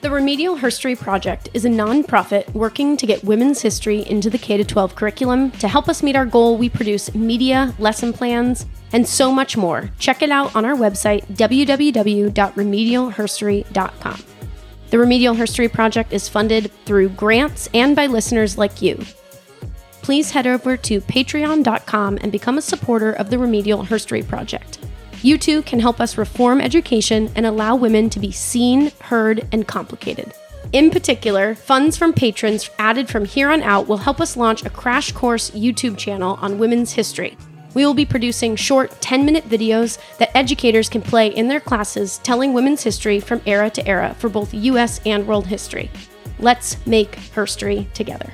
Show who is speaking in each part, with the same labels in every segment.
Speaker 1: The Remedial Herstory Project is a nonprofit working to get women's history into the K 12 curriculum. To help us meet our goal, we produce media, lesson plans, and so much more. Check it out on our website, www.remedialherstory.com. The Remedial Herstory Project is funded through grants and by listeners like you. Please head over to patreon.com and become a supporter of the Remedial Herstory Project. You too can help us reform education and allow women to be seen, heard, and complicated. In particular, funds from patrons added from here on out will help us launch a crash course YouTube channel on women's history. We will be producing short 10 minute videos that educators can play in their classes telling women's history from era to era for both US and world history. Let's make herstory together.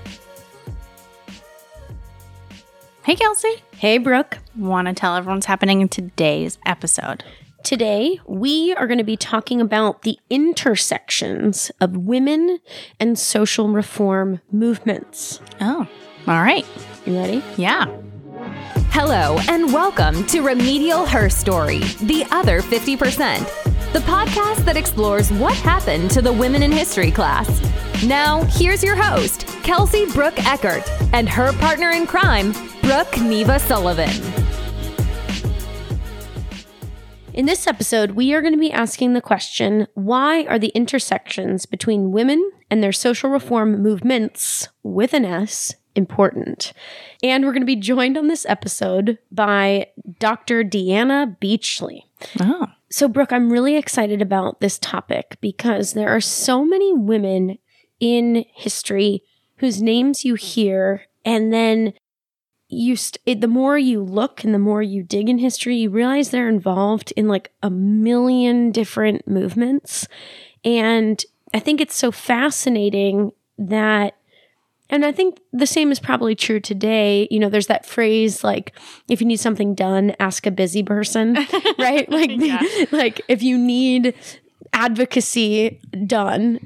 Speaker 2: Hey, Kelsey.
Speaker 1: Hey, Brooke.
Speaker 2: Want to tell everyone what's happening in today's episode?
Speaker 1: Today, we are going to be talking about the intersections of women and social reform movements.
Speaker 2: Oh, all right.
Speaker 1: You ready?
Speaker 2: Yeah.
Speaker 3: Hello, and welcome to Remedial Her Story, the other 50%, the podcast that explores what happened to the women in history class. Now, here's your host, Kelsey Brooke Eckert, and her partner in crime, Brooke Neva Sullivan.
Speaker 1: In this episode, we are going to be asking the question why are the intersections between women and their social reform movements, with an S, important? And we're going to be joined on this episode by Dr. Deanna Beachley.
Speaker 2: Oh.
Speaker 1: So, Brooke, I'm really excited about this topic because there are so many women in history whose names you hear and then you st- it, the more you look and the more you dig in history you realize they're involved in like a million different movements. And i think it's so fascinating that and i think the same is probably true today. You know there's that phrase like if you need something done ask a busy person right? Like
Speaker 2: Yeah.
Speaker 1: like if you need advocacy done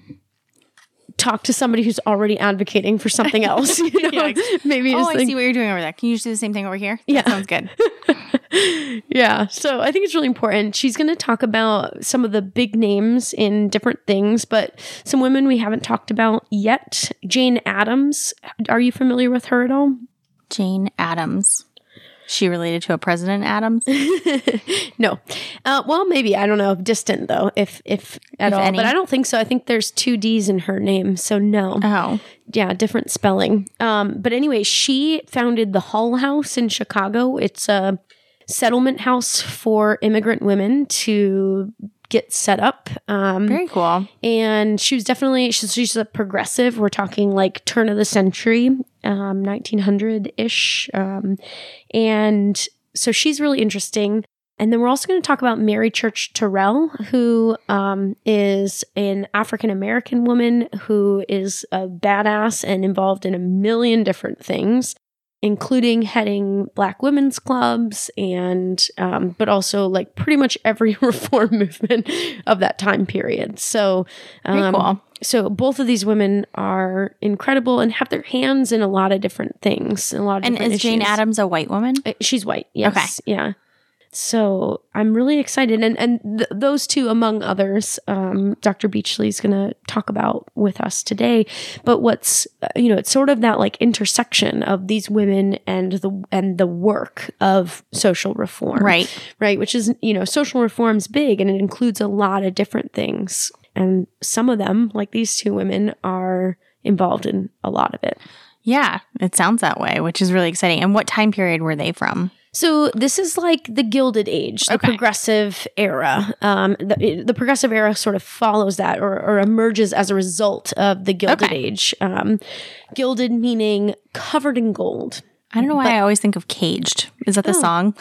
Speaker 1: talk to somebody who's already advocating for something else you know
Speaker 2: Yeah, ex-
Speaker 1: maybe
Speaker 2: Oh, I
Speaker 1: think-
Speaker 2: see what you're doing over there. Can you just do the same thing over here?
Speaker 1: Yeah.
Speaker 2: That sounds good.
Speaker 1: Yeah. So I think it's really important. She's going to talk about some of the big names in different things, but some women we haven't talked about yet. Jane Addams. Are you familiar with her at all?
Speaker 2: Jane Addams. She related to a President Adams?
Speaker 1: no. Uh, well, maybe I don't know. Distant though, if if at
Speaker 2: If
Speaker 1: all.
Speaker 2: any.
Speaker 1: But I don't think so. I think there's two D's in her name, so no.
Speaker 2: Oh.
Speaker 1: yeah, different spelling. Um, but anyway, she founded the Hull House in Chicago. It's a settlement house for immigrant women to get set up. Um,
Speaker 2: Very cool.
Speaker 1: and she was definitely she's, she's a progressive. We're talking like turn of the century, um, 1900 ish, um, and so she's really interesting. And then we're also going to talk about Mary Church Terrell, who um, is an African American woman who is a badass and involved in a million different things, including heading Black women's clubs and, um, but also like pretty much every reform movement of that time period. So, um,
Speaker 2: cool.
Speaker 1: so both of these women are incredible and have their hands in a lot of different things. A lot of
Speaker 2: And is Jane
Speaker 1: issues.
Speaker 2: Addams a white woman?
Speaker 1: Uh, She's white. Yes. Yeah. So I'm really excited, and and th- those two, among others, um, Dr. Beachley is going to talk about with us today. But what's uh, you know, it's sort of that like intersection of these women and the and the work of social reform,
Speaker 2: Right.
Speaker 1: Right, which is you know, social reform's big, and it includes a lot of different things, and some of them, like these two women, are involved in a lot of it.
Speaker 2: Yeah, it sounds that way, which is really exciting. And what time period were they from?
Speaker 1: So this is like the Gilded Age, the
Speaker 2: Okay.
Speaker 1: progressive era. Um, the, the progressive era sort of follows that, or, or emerges as a result of the Gilded
Speaker 2: Okay.
Speaker 1: Age. Um, gilded meaning covered in gold.
Speaker 2: I don't know why I always think of Caged. Is that the
Speaker 1: Oh.
Speaker 2: song?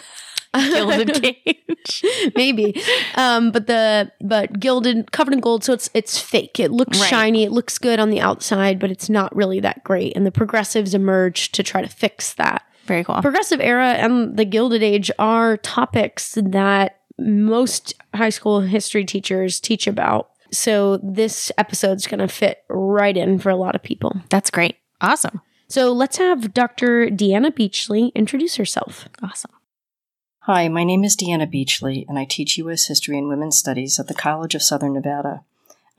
Speaker 2: Gilded Cage.
Speaker 1: maybe um but the but gilded covered in gold so it's it's fake it looks
Speaker 2: Right.
Speaker 1: shiny it looks good on the outside but it's not really that great and the progressives emerged to try to fix that
Speaker 2: Very cool.
Speaker 1: progressive era and the gilded age are topics that most high school history teachers teach about so this episode's going to fit right in for a lot of people
Speaker 2: That's great. Awesome.
Speaker 1: so let's have dr deanna beachley introduce herself
Speaker 2: Awesome.
Speaker 4: Hi, my name is Deanna Beachley, and I teach U.S. History and Women's Studies at the College of Southern Nevada.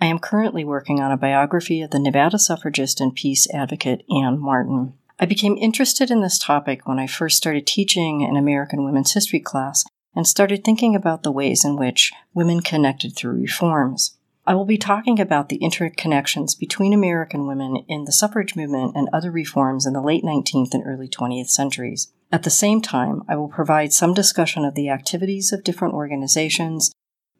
Speaker 4: I am currently working on a biography of the Nevada suffragist and peace advocate Ann Martin. I became interested in this topic when I first started teaching an American women's history class and started thinking about the ways in which women connected through reforms. I will be talking about the interconnections between American women in the suffrage movement and other reforms in the late 19th and early 20th centuries. At the same time, I will provide some discussion of the activities of different organizations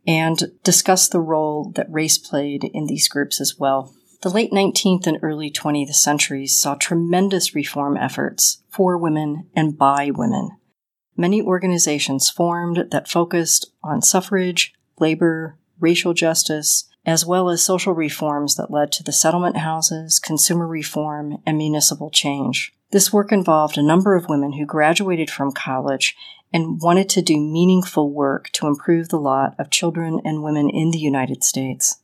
Speaker 4: and discuss the role that race played in these groups as well. The late 19th and early 20th centuries saw tremendous reform efforts for women and by women. Many organizations formed that focused on suffrage, labor, racial justice, as well as social reforms that led to the settlement houses, consumer reform, and municipal change. This work involved a number of women who graduated from college and wanted to do meaningful work to improve the lot of children and women in the United States.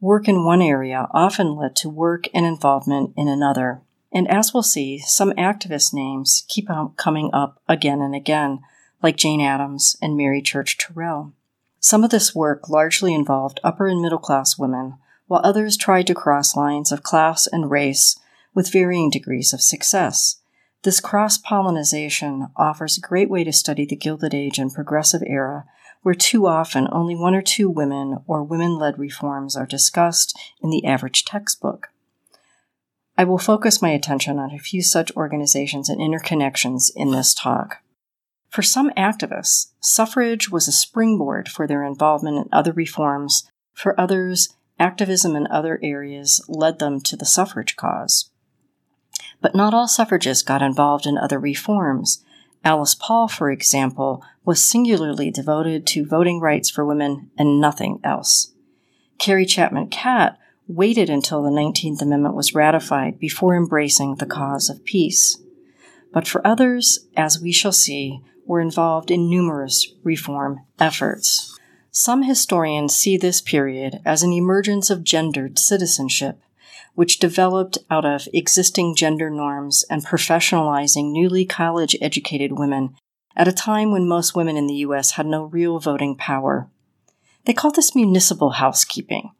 Speaker 4: Work in one area often led to work and involvement in another. And as we'll see, some activist names keep coming up again and again, like Jane Addams and Mary Church Terrell. Some of this work largely involved upper and middle class women, while others tried to cross lines of class and race with varying degrees of success. This cross pollination offers a great way to study the Gilded Age and Progressive Era, where too often only one or two women or women led reforms are discussed in the average textbook. I will focus my attention on a few such organizations and interconnections in this talk. For some activists, suffrage was a springboard for their involvement in other reforms. For others, activism in other areas led them to the suffrage cause. But not all suffragists got involved in other reforms. Alice Paul, for example, was singularly devoted to voting rights for women and nothing else. Carrie Chapman Catt waited until the 19th Amendment was ratified before embracing the cause of peace. But for others, as we shall see, were involved in numerous reform efforts. Some historians see this period as an emergence of gendered citizenship, which developed out of existing gender norms and professionalizing newly college educated women at a time when most women in the U.S. had no real voting power. They called this municipal housekeeping,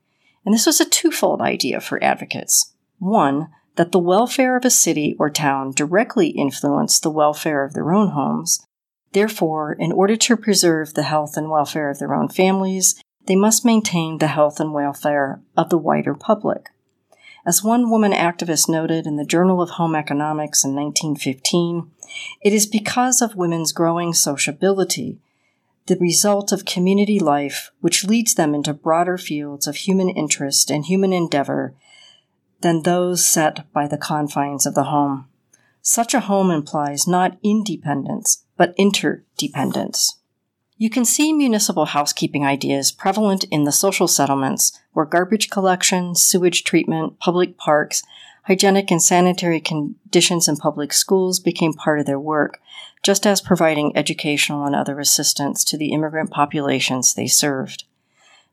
Speaker 4: and this was a twofold idea for advocates. One, that the welfare of a city or town directly influenced the welfare of their own homes. Therefore, in order to preserve the health and welfare of their own families, they must maintain the health and welfare of the wider public. As one woman activist noted in the Journal of Home Economics in 1915, it is because of women's growing sociability the result of community life, which leads them into broader fields of human interest and human endeavor than those set by the confines of the home. Such a home implies not independence, but interdependence. You can see municipal housekeeping ideas prevalent in the social settlements where garbage collection, sewage treatment, public parks, hygienic and sanitary conditions in public schools became part of their work, just as providing educational and other assistance to the immigrant populations they served.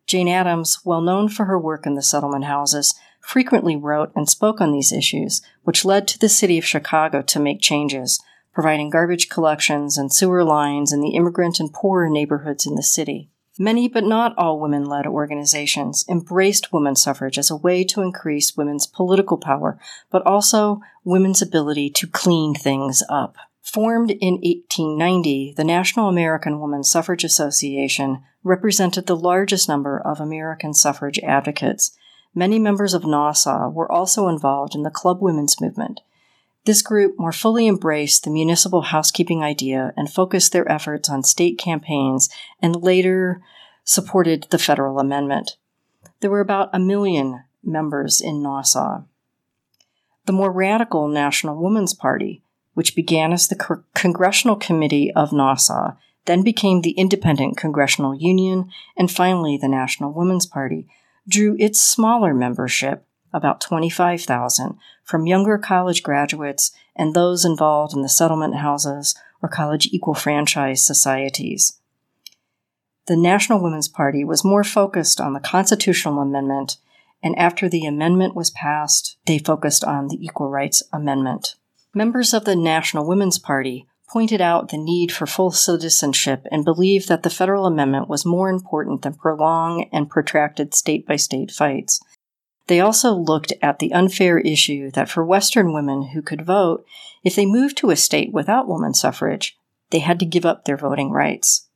Speaker 4: Jane Addams, well known for her work in the settlement houses, frequently wrote and spoke on these issues, which led to the city of Chicago to make changes, providing garbage collections and sewer lines in the immigrant and poorer neighborhoods in the city. Many, but not all women led organizations embraced women's suffrage as a way to increase women's political power, but also women's ability to clean things up. Formed in 1890, the National American Woman Suffrage Association represented the largest number of American suffrage advocates. Many members of NAWSA were also involved in the club women's movement. This group more fully embraced the municipal housekeeping idea and focused their efforts on state campaigns and later supported the federal amendment. There were about a million members in NAWSA. The more radical National Woman's Party, which began as the Congressional Committee of NAWSA, then became the Independent Congressional Union, and finally the National Woman's Party, drew its smaller membership about 25,000, from younger college graduates and those involved in the settlement houses or college equal franchise societies. The National Women's Party was more focused on the constitutional amendment, and after the amendment was passed, they focused on the Equal Rights Amendment. Members of the National Women's Party pointed out the need for full citizenship and believed that the federal amendment was more important than prolonged and protracted state by state fights. They also looked at the unfair issue that for Western women who could vote, if they moved to a state without woman suffrage, they had to give up their voting rights.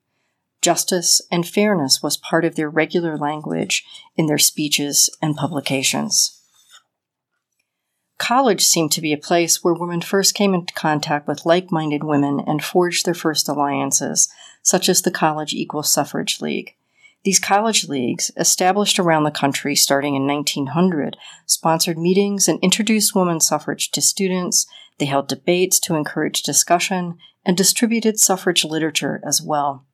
Speaker 4: Justice and fairness was part of their regular language in their speeches and publications. College seemed to be a place where women first came into contact with like minded women and forged their first alliances, such as the College Equal Suffrage League. These college leagues, established around the country starting in 1900, sponsored meetings and introduced women's suffrage to students. They held debates to encourage discussion and distributed suffrage literature as well.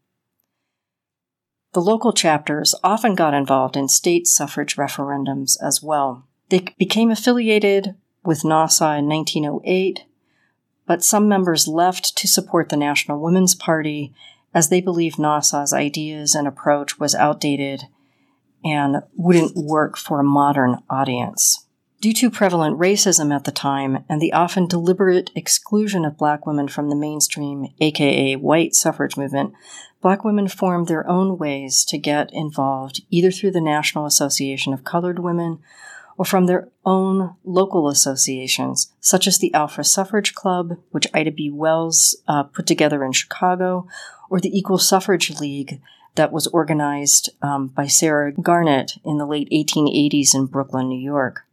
Speaker 4: The local chapters often got involved in state suffrage referendums as well. They became affiliated with NAWSA in 1908, but some members left to support the National Women's Party as they believed NAWSA's ideas and approach was outdated and wouldn't work for a modern audience. Due to prevalent racism at the time and the often deliberate exclusion of black women from the mainstream, aka white suffrage movement, black women formed their own ways to get involved, either through the National Association of Colored Women or from their own local associations, such as the Alpha Suffrage Club, which Ida B. Wells uh, put together in Chicago, or the Equal Suffrage League that was organized um, by Sarah Garnett in the late 1880s in Brooklyn, New York.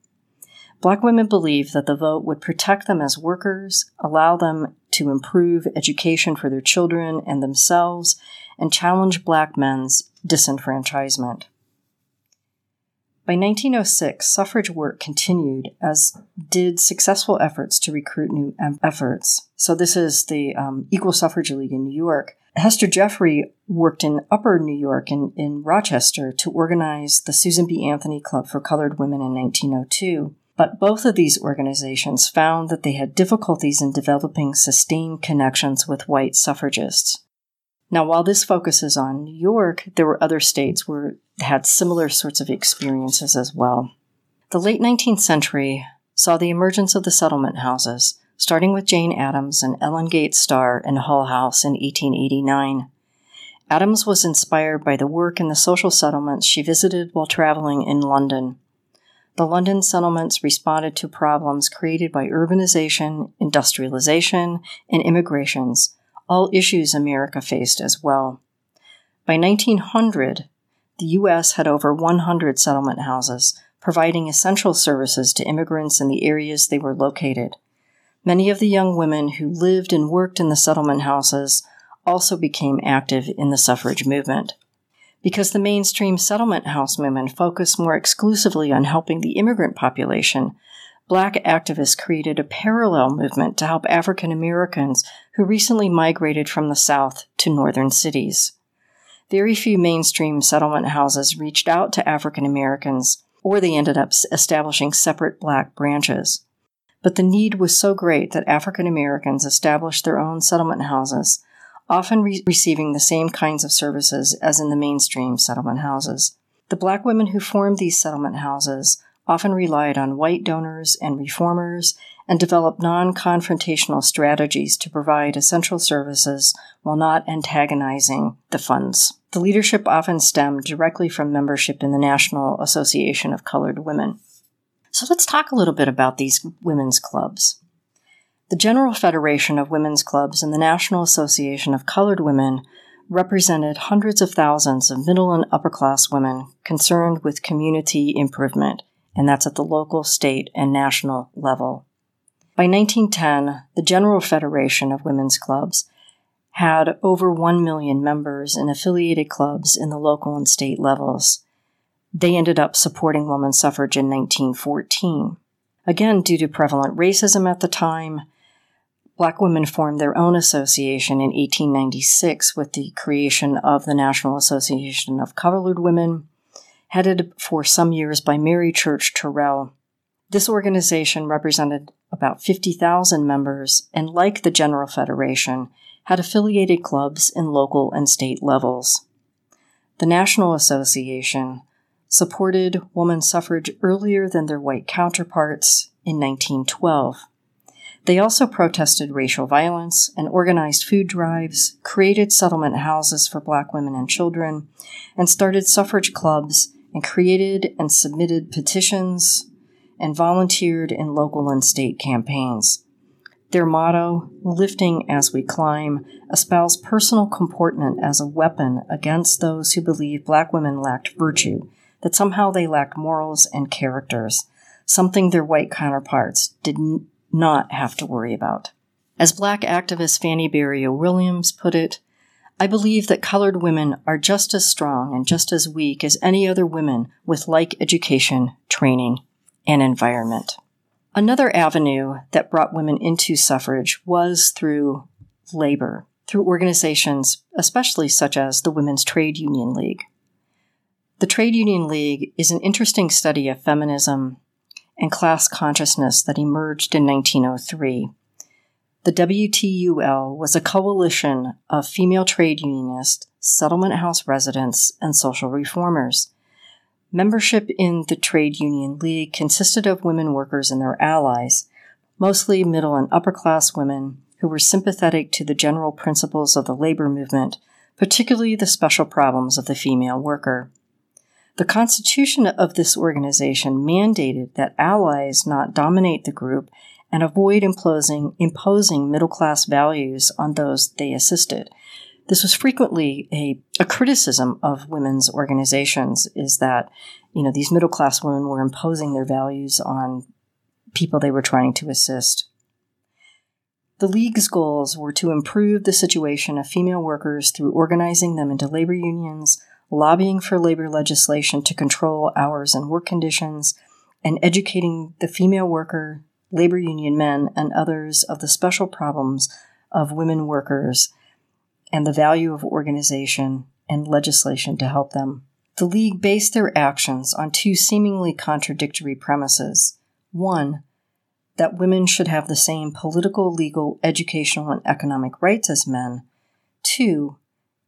Speaker 4: Black women believed that the vote would protect them as workers, allow them to improve education for their children and themselves, and challenge black men's disenfranchisement. By 1906, suffrage work continued, as did successful efforts to recruit new efforts. So, this is the um, Equal Suffrage League in New York. Hester Jeffrey worked in Upper New York in, in Rochester to organize the Susan B. Anthony Club for Colored Women in 1902. But both of these organizations found that they had difficulties in developing sustained connections with white suffragists. Now, while this focuses on New York, there were other states where had similar sorts of experiences as well. The late 19th century saw the emergence of the settlement houses, starting with Jane Addams and Ellen Gates Starr in Hull House in 1889. Addams was inspired by the work in the social settlements she visited while traveling in London. The London settlements responded to problems created by urbanization, industrialization, and immigrations all issues America faced as well. By 1900, the U.S. had over 100 settlement houses, providing essential services to immigrants in the areas they were located. Many of the young women who lived and worked in the settlement houses also became active in the suffrage movement. Because the mainstream settlement house movement focused more exclusively on helping the immigrant population, black activists created a parallel movement to help African Americans who recently migrated from the South to northern cities. Very few mainstream settlement houses reached out to African Americans, or they ended up establishing separate black branches. But the need was so great that African Americans established their own settlement houses, often re- receiving the same kinds of services as in the mainstream settlement houses. The black women who formed these settlement houses often relied on white donors and reformers and developed non confrontational strategies to provide essential services while not antagonizing the funds. The leadership often stemmed directly from membership in the National Association of Colored Women. So let's talk a little bit about these women's clubs. The General Federation of Women's Clubs and the National Association of Colored Women represented hundreds of thousands of middle and upper class women concerned with community improvement and that's at the local, state, and national level. By 1910, the General Federation of Women's Clubs had over 1 million members in affiliated clubs in the local and state levels. They ended up supporting women's suffrage in 1914. Again, due to prevalent racism at the time, black women formed their own association in 1896 with the creation of the National Association of Colored Women headed for some years by Mary Church Terrell. This organization represented about 50,000 members and, like the General Federation, had affiliated clubs in local and state levels. The National Association supported woman suffrage earlier than their white counterparts in 1912. They also protested racial violence and organized food drives, created settlement houses for black women and children, and started suffrage clubs and created and submitted petitions and volunteered in local and state campaigns. Their motto, Lifting as We Climb, espoused personal comportment as a weapon against those who believed black women lacked virtue, that somehow they lacked morals and characters, something their white counterparts did not have to worry about. As black activist Fannie Barrier Williams put it, I believe that colored women are just as strong and just as weak as any other women with like education, training, and environment. Another avenue that brought women into suffrage was through labor, through organizations, especially such as the Women's Trade Union League. The Trade Union League is an interesting study of feminism and class consciousness that emerged in 1903. The WTUL was a coalition of female trade unionists, settlement house residents, and social reformers. Membership in the Trade Union League consisted of women workers and their allies, mostly middle and upper class women who were sympathetic to the general principles of the labor movement, particularly the special problems of the female worker. The constitution of this organization mandated that allies not dominate the group and avoid imposing, imposing middle class values on those they assisted. This was frequently a, a criticism of women's organizations is that, you know, these middle class women were imposing their values on people they were trying to assist. The League's goals were to improve the situation of female workers through organizing them into labor unions, lobbying for labor legislation to control hours and work conditions, and educating the female worker, labor union men, and others of the special problems of women workers and the value of organization and legislation to help them. The League based their actions on two seemingly contradictory premises. One, that women should have the same political, legal, educational, and economic rights as men. Two,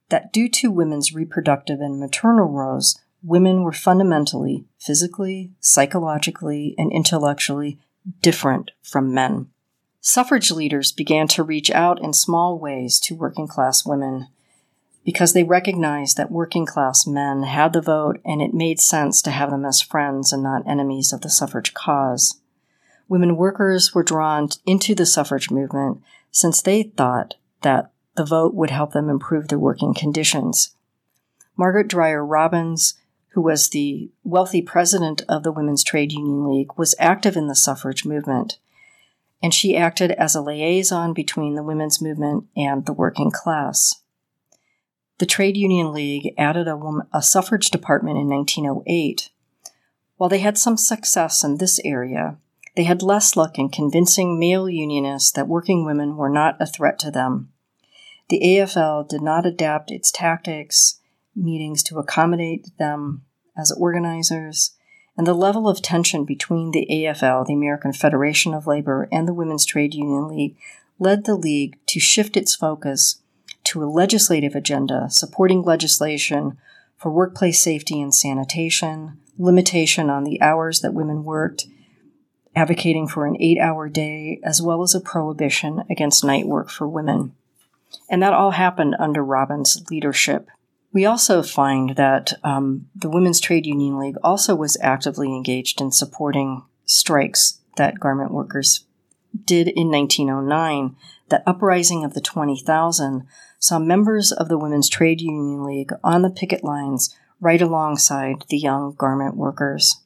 Speaker 4: that due to women's reproductive and maternal roles, women were fundamentally, physically, psychologically, and intellectually different from men. Suffrage leaders began to reach out in small ways to working class women because they recognized that working class men had the vote and it made sense to have them as friends and not enemies of the suffrage cause. Women workers were drawn into the suffrage movement since they thought that the vote would help them improve their working conditions. Margaret Dreier Robins, who was the wealthy president of the Women's Trade Union League, was active in the suffrage movement and she acted as a liaison between the women's movement and the working class. The Trade Union League added a, woman, a suffrage department in 1908. While they had some success in this area, they had less luck in convincing male unionists that working women were not a threat to them. The AFL did not adapt its tactics, meetings to accommodate them as organizers, and the level of tension between the AFL, the American Federation of Labor, and the Women's Trade Union League led the League to shift its focus to a legislative agenda supporting legislation for workplace safety and sanitation, limitation on the hours that women worked, advocating for an eight hour day, as well as a prohibition against night work for women. And that all happened under Robins' leadership. We also find that um, the Women's Trade Union League also was actively engaged in supporting strikes that garment workers did in 1909. That uprising of the 20,000 saw members of the Women's Trade Union League on the picket lines right alongside the young garment workers.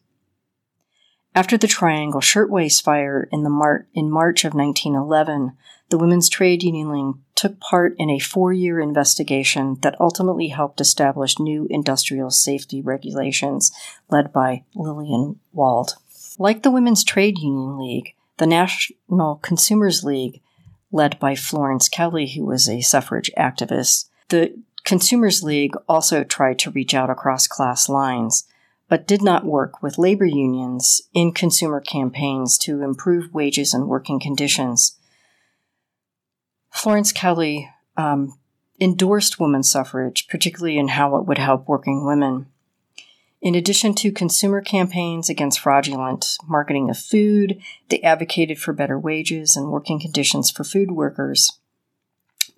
Speaker 4: After the Triangle Shirtwaist Fire in, the Mar- in March of 1911, the Women's Trade Union League took part in a four year investigation that ultimately helped establish new industrial safety regulations led by Lillian Wald. Like the Women's Trade Union League, the National Consumers League, led by Florence Kelley, who was a suffrage activist, the Consumers League also tried to reach out across class lines, but did not work with labor unions in consumer campaigns to improve wages and working conditions. Florence Kelley um, endorsed women's suffrage, particularly in how it would help working women. In addition to consumer campaigns against fraudulent marketing of food, they advocated for better wages and working conditions for food workers.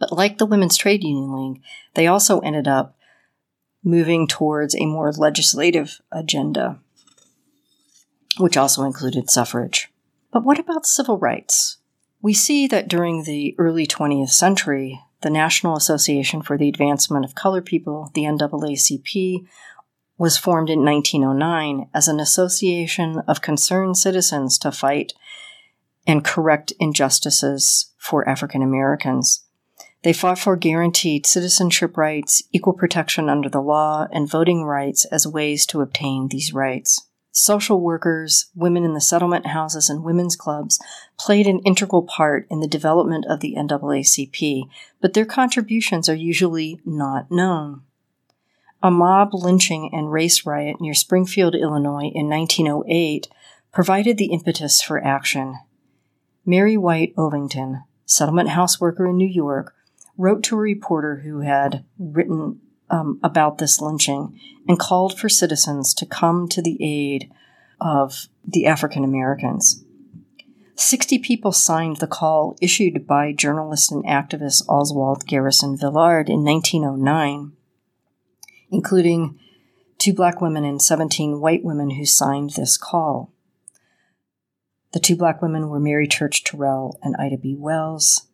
Speaker 4: But like the Women's Trade Union League, they also ended up moving towards a more legislative agenda, which also included suffrage. But what about civil rights? We see that during the early 20th century, the National Association for the Advancement of Colored People, the NAACP, was formed in 1909 as an association of concerned citizens to fight and correct injustices for African Americans. They fought for guaranteed citizenship rights, equal protection under the law, and voting rights as ways to obtain these rights. Social workers, women in the settlement houses, and women's clubs played an integral part in the development of the NAACP, but their contributions are usually not known. A mob lynching and race riot near Springfield, Illinois in 1908 provided the impetus for action. Mary White Ovington, settlement house worker in New York, wrote to a reporter who had written um, about this lynching and called for citizens to come to the aid of the African Americans. 60 people signed the call issued by journalist and activist Oswald Garrison Villard in 1909, including two black women and 17 white women who signed this call. The two black women were Mary Church Terrell and Ida B. Wells.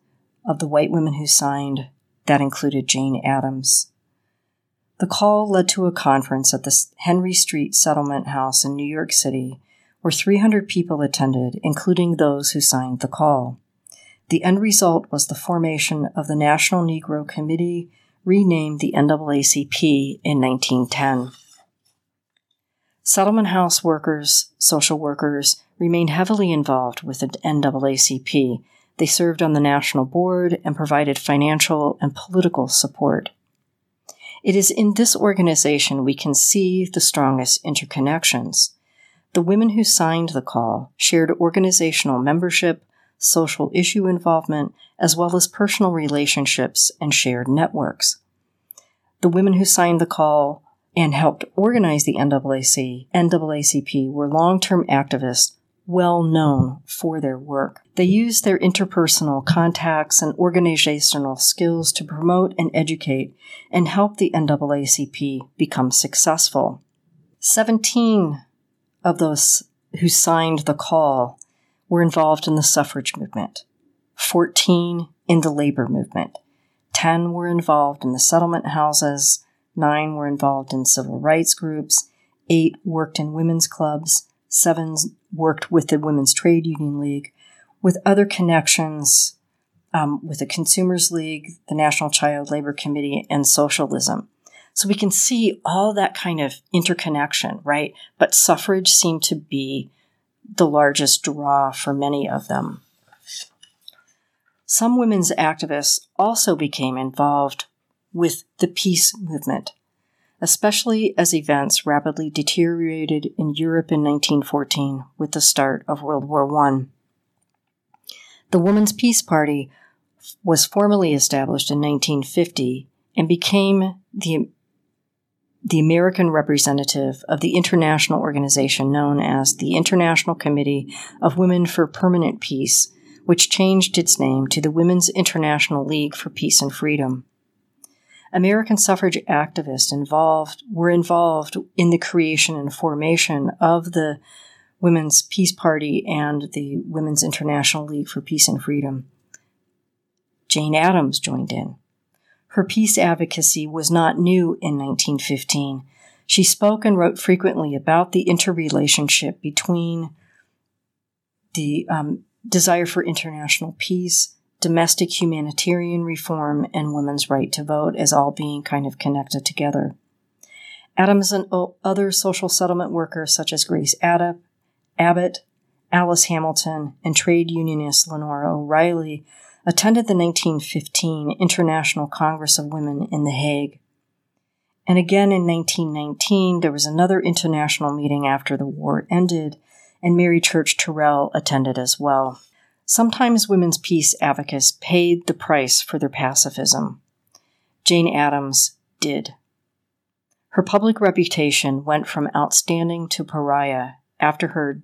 Speaker 4: Of the white women who signed, that included Jane Addams. The call led to a conference at the Henry Street Settlement House in New York City, where 300 people attended, including those who signed the call. The end result was the formation of the National Negro Committee, renamed the NAACP in 1910. Settlement house workers, social workers, remained heavily involved with the NAACP. They served on the national board and provided financial and political support. It is in this organization we can see the strongest interconnections. The women who signed the call shared organizational membership, social issue involvement, as well as personal relationships and shared networks. The women who signed the call and helped organize the NAAC, NAACP were long-term activists well known for their work. They use their interpersonal contacts and organizational skills to promote and educate and help the NAACP become successful. 17 of those who signed the call were involved in the suffrage movement, 14 in the labor movement, 10 were involved in the settlement houses, 9 were involved in civil rights groups, 8 worked in women's clubs, seven worked with the Women's Trade Union League, with other connections um, with the Consumers League, the National Child Labor Committee, and socialism. So we can see all that kind of interconnection, right? But suffrage seemed to be the largest draw for many of them. Some women's activists also became involved with the peace movement especially as events rapidly deteriorated in Europe in 1914 with the start of World War I. The Women's Peace Party was formally established in 1950 and became the, the American representative of the international organization known as the International Committee of Women for Permanent Peace, which changed its name to the Women's International League for Peace and Freedom. American suffrage activists involved were involved in the creation and formation of the Women's Peace Party and the Women's International League for Peace and Freedom. Jane Addams joined in. Her peace advocacy was not new in 1915. She spoke and wrote frequently about the interrelationship between the um, desire for international peace domestic humanitarian reform, and women's right to vote as all being kind of connected together. Addams and other social settlement workers such as Grace Abbott, Abbott, Alice Hamilton, and trade unionist Leonora O'Reilly attended the 1915 International Congress of Women in The Hague. And again in 1919, there was another international meeting after the war ended, and Mary Church Terrell attended as well. Sometimes women's peace advocates paid the price for their pacifism. Jane Addams did. Her public reputation went from outstanding to pariah after her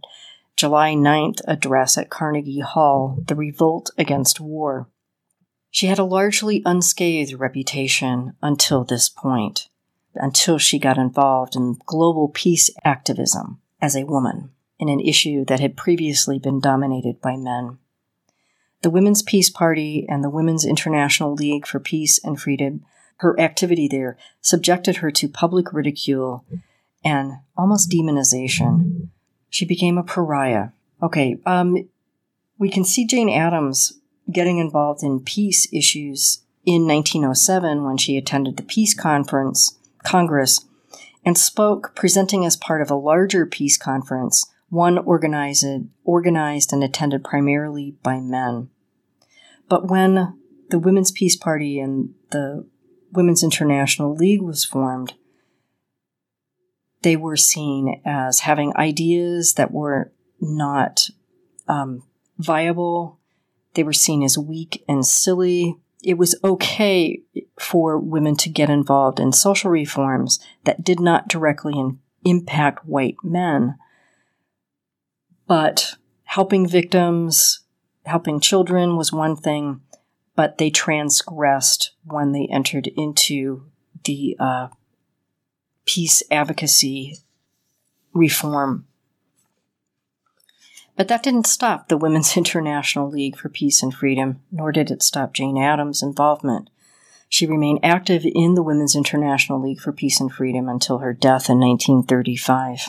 Speaker 4: July 9th address at Carnegie Hall, The Revolt Against War. She had a largely unscathed reputation until this point, until she got involved in global peace activism as a woman in an issue that had previously been dominated by men. The Women's Peace Party and the Women's International League for Peace and Freedom, her activity there subjected her to public ridicule and almost demonization she became a pariah. Okay, um, we can see Jane Addams getting involved in peace issues in 1907 when she attended the Peace Conference, Congress, and spoke presenting as part of a larger peace conference, one organized, organized and attended primarily by men. But when the Women's Peace Party and the Women's International League was formed, they were seen as having ideas that were not um, viable. They were seen as weak and silly. It was okay for women to get involved in social reforms that did not directly in- impact white men, but helping victims, helping children was one thing, but they transgressed when they entered into the uh, peace advocacy reform. But that didn't stop the Women's International League for Peace and Freedom, nor did it stop Jane Addams' involvement. She remained active in the Women's International League for Peace and Freedom until her death in 1935.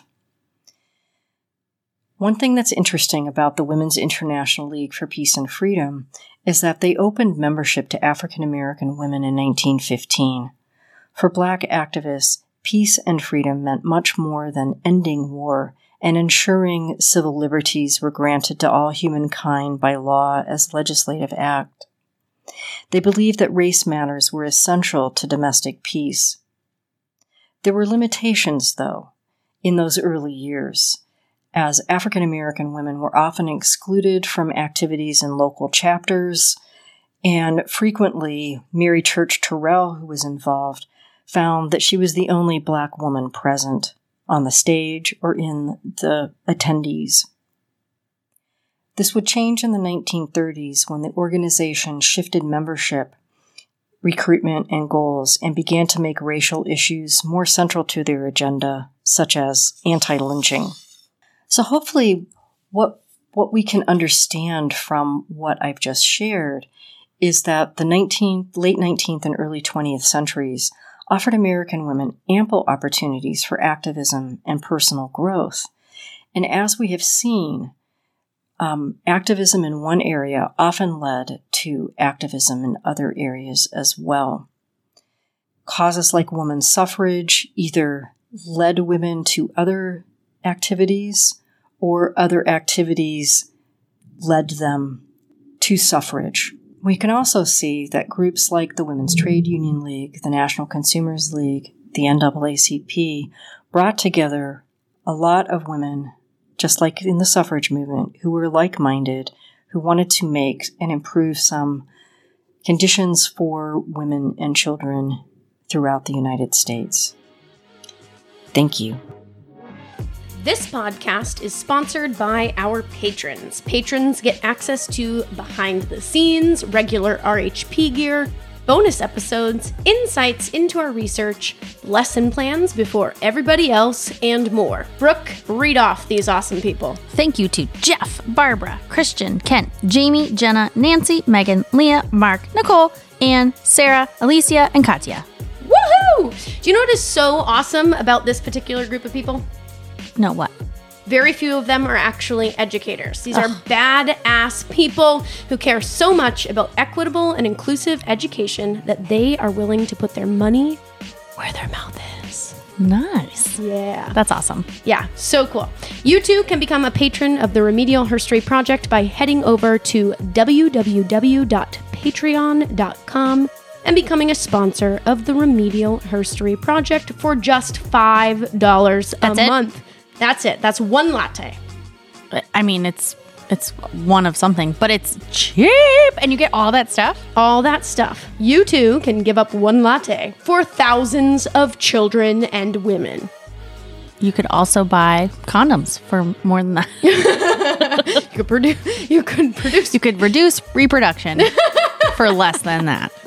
Speaker 4: One thing that's interesting about the Women's International League for Peace and Freedom is that they opened membership to African American women in 1915. For black activists, peace and freedom meant much more than ending war and ensuring civil liberties were granted to all humankind by law as legislative act. They believed that race matters were essential to domestic peace. There were limitations, though, in those early years, as African American women were often excluded from activities in local chapters, and frequently Mary Church Terrell, who was involved, found that she was the only black woman present on the stage or in the attendees. This would change in the 1930s when the organization shifted membership, recruitment, and goals and began to make racial issues more central to their agenda, such as anti lynching. So, hopefully, what, what we can understand from what I've just shared is that the 19th, late 19th and early 20th centuries offered American women ample opportunities for activism and personal growth. And as we have seen, um, activism in one area often led to activism in other areas as well. Causes like women's suffrage either led women to other activities or other activities led them to suffrage. We can also see that groups like the Women's Trade Union League, the National Consumers League, the NAACP brought together a lot of women, just like in the suffrage movement, who were like minded, who wanted to make and improve some conditions for women and children throughout the United States. Thank you.
Speaker 1: This podcast is sponsored by our patrons. Patrons get access to behind the scenes, regular RHP gear, bonus episodes, insights into our research, lesson plans before everybody else, and more. Brooke, read off these awesome people.
Speaker 2: Thank you to Jeff, Barbara, Christian, Kent, Jamie, Jenna, Nancy, Megan, Leah, Mark, Nicole, Anne, Sarah, Alicia, and Katya.
Speaker 1: Woohoo! Do you know what is so awesome about this particular group of people?
Speaker 2: No, what?
Speaker 1: Very few of them are actually educators. These are badass people who care so much about equitable and inclusive education that they are willing to put their money where their mouth is.
Speaker 2: Nice.
Speaker 1: Yeah.
Speaker 2: That's awesome.
Speaker 1: Yeah, so cool. You too can become a patron of the Remedial Herstory Project by heading over to www.patreon.com and becoming a sponsor of the Remedial Herstory Project for just $5 a
Speaker 2: That's it?
Speaker 1: month. That's it. That's one latte.
Speaker 2: I mean, it's it's one of something, but it's cheap and you get all that stuff.
Speaker 1: All that stuff. You too can give up one latte for thousands of children and women.
Speaker 2: You could also buy condoms for more than that.
Speaker 1: You could produce. You could produce.
Speaker 2: You could reduce reproduction for less than that.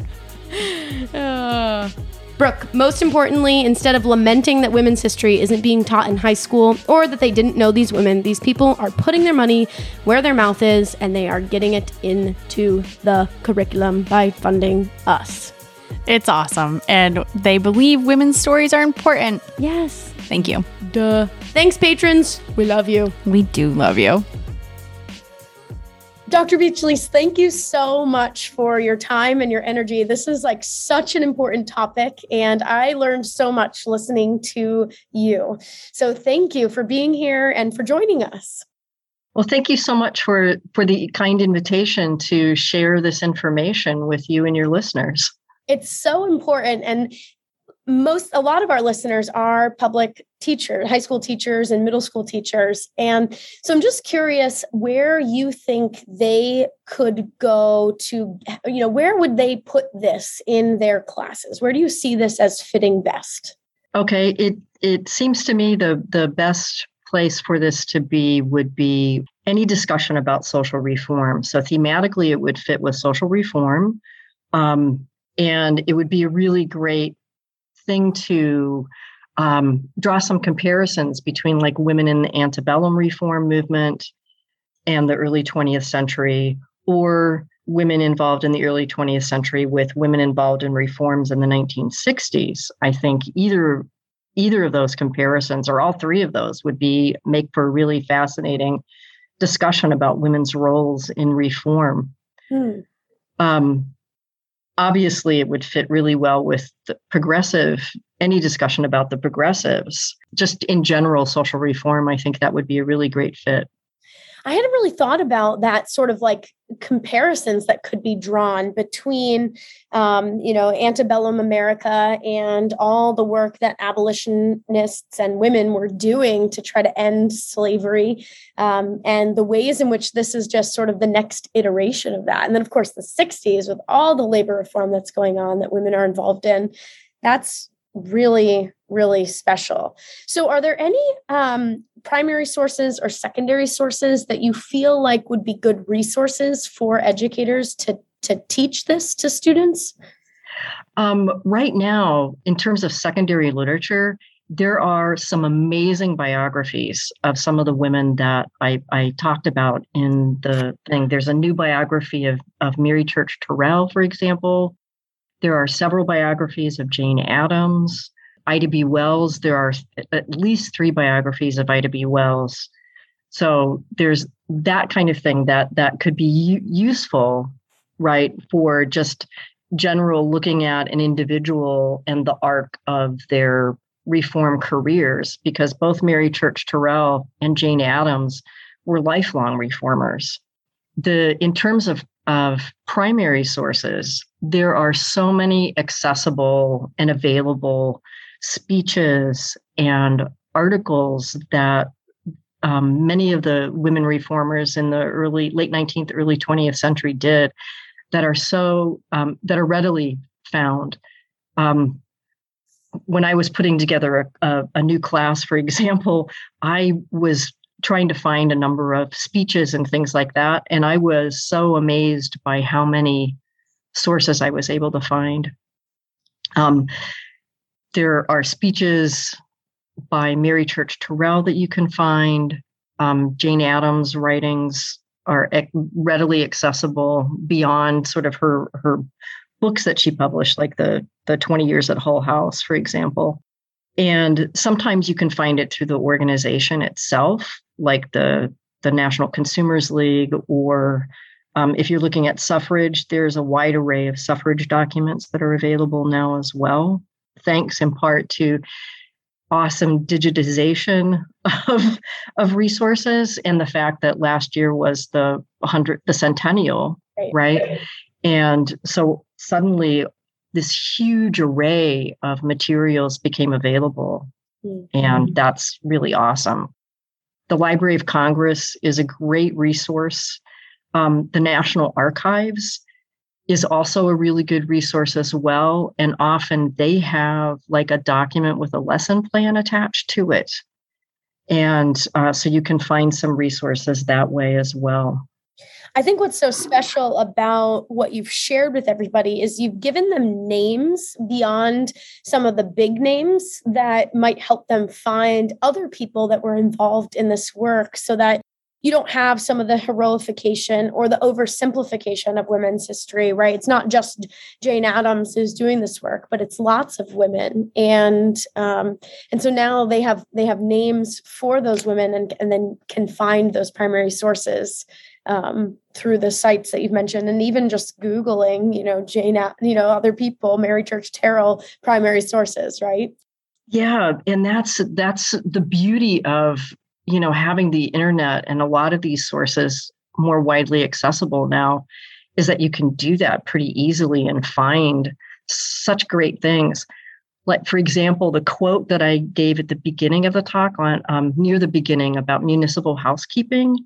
Speaker 1: Uh, Brooke, most importantly, instead of lamenting that women's history isn't being taught in high school or that they didn't know these women, these people are putting their money where their mouth is and they are getting it into the curriculum by funding us.
Speaker 2: It's awesome. And they believe women's stories are important.
Speaker 1: Yes.
Speaker 2: Thank you.
Speaker 1: Duh. Thanks, patrons. We love you.
Speaker 2: We do love you.
Speaker 1: Dr. Beachley, thank you so much for your time and your energy. This is like such an important topic, and I learned so much listening to you. So thank you for being here and for joining us.
Speaker 4: Well, thank you so much for for the kind invitation to share this information with you and your listeners.
Speaker 1: It's so important and most a lot of our listeners are public teachers high school teachers and middle school teachers. And so i'm just curious where you think they could go to you know where would they put this in their classes? Where do you see this as fitting best?
Speaker 4: Okay it it seems to me the the best place for this to be would be any discussion about social reform. So thematically it would fit with social reform. Um, and it would be a really great thing to um, draw some comparisons between like women in the antebellum reform movement and the early 20th century, or women involved in the early 20th century with women involved in reforms in the 1960s. I think either either of those comparisons or all three of those would be make for a really fascinating discussion about women's roles in reform. Hmm. Um, obviously it would fit really well with the progressive any discussion about the progressives. Just in general social reform i think that would be a really great fit
Speaker 1: I hadn't really thought about that sort of like comparisons that could be drawn between, um, you know, antebellum America and all the work that abolitionists and women were doing to try to end slavery, um, and the ways in which this is just sort of the next iteration of that. And then, of course, the 60s with all the labor reform that's going on that women are involved in. That's really really special so are there any um, primary sources or secondary sources that you feel like would be good resources for educators to to teach this to students
Speaker 4: um, right now in terms of secondary literature there are some amazing biographies of some of the women that I, I talked about in the thing. There's a new biography of, of Mary Church Terrell, for example, there are several biographies of Jane Addams, Ida B. Wells. There are at least three biographies of Ida B. Wells. So there's that kind of thing that that could be u- useful, right, for just general looking at an individual and the arc of their reform careers, because both Mary Church Terrell and Jane Addams were lifelong reformers. The in terms of of primary sources, there are so many accessible and available speeches and articles that um, many of the women reformers in the early late 19th early 20th century did that are so um, that are readily found. Um, when i was putting together a, a, a new class for example i was trying to find a number of speeches and things like that and i was so amazed by how many sources I was able to find. Um, there are speeches by Mary Church Terrell that you can find. Um, Jane Addams' writings are readily accessible beyond sort of her her books that she published, like the the 20 years at Hull House, for example. And sometimes you can find it through the organization itself, like the the National Consumers League or um, if you're looking at suffrage, there's a wide array of suffrage documents that are available now as well, thanks in part to awesome digitization of, of resources and the fact that last year was the 100 the centennial right. right? And so suddenly this huge array of materials became available. Mm-hmm. and that's really awesome the Library of Congress is a great resource. Um, the National Archives is also a really good resource as well. And often they have like a document with a lesson plan attached to it. And uh, so you can find some resources that way as well.
Speaker 1: I think what's so special about what you've shared with everybody is you've given them names beyond some of the big names that might help them find other people that were involved in this work so that you don't have some of the heroification or the oversimplification of women's history, right? It's not just Jane Addams who's doing this work, but it's lots of women, and um, and so now they have they have names for those women, and and then can find those primary sources um, through the sites that you've mentioned, and even just googling, you know, Jane, you know, other people, Mary Church Terrell, primary sources, right?
Speaker 4: Yeah, and that's that's the beauty of you know having the internet and a lot of these sources more widely accessible now is that you can do that pretty easily and find such great things like for example the quote that i gave at the beginning of the talk on um, near the beginning about municipal housekeeping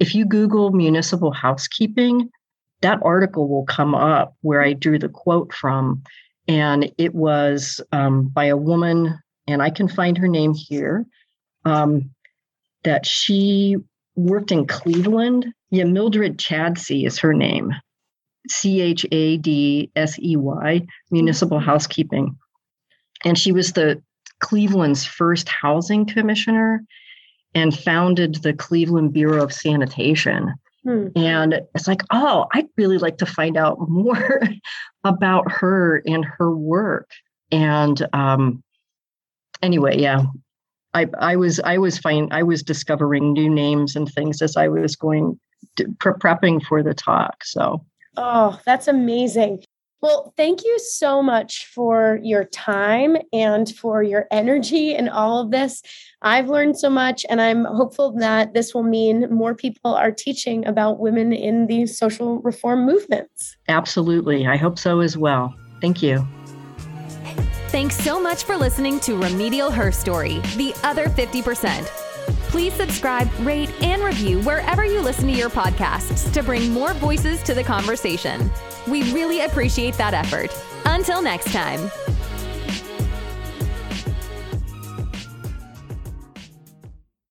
Speaker 4: if you google municipal housekeeping that article will come up where i drew the quote from and it was um, by a woman and i can find her name here um, that she worked in Cleveland. Yeah, Mildred Chadsey is her name. C H A D S E Y, Municipal. Housekeeping. And she was the Cleveland's first housing commissioner and founded the Cleveland Bureau of Sanitation. Hmm. And it's like, oh, I'd really like to find out more about her and her work. And um, anyway, yeah, I, I was I was fine. I was discovering new names and things as I was going to, pre- prepping for the talk. So,
Speaker 1: oh, that's amazing. Well, thank you so much for your time and for your energy and all of this. I've learned so much, and I'm hopeful that this will mean more people are teaching about women in these social reform movements.
Speaker 4: Absolutely. I hope so as well. Thank you.
Speaker 3: Thanks so much for listening to Remedial Herstory, the other 50%. Please subscribe, rate, and review wherever you listen to your podcasts to bring more voices to the conversation. We really appreciate that effort. Until next time.